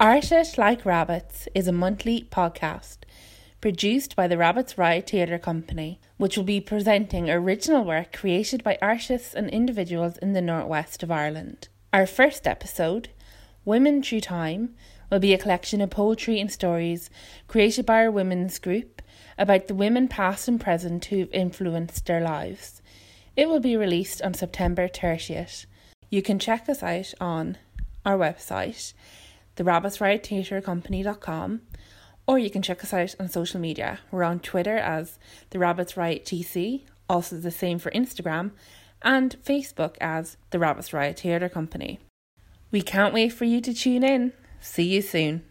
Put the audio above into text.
Artists Like Rabbits is a monthly podcast produced by the Rabbits Riot Theatre Company, which will be presenting original work created by artists and individuals in the northwest of Ireland. Our first episode, Women Through Time, will be a collection of poetry and stories created by our women's group about the women past and present who've influenced their lives. It will be released on September 30th. You can check us out on our website the Rabbits Riot Theatre Company.com, or you can check us out on social media. We're on Twitter as the Rabbits Riot TC, also the same for Instagram, and Facebook as the Rabbits Riot Theatre Company. We can't wait for you to tune in. See you soon.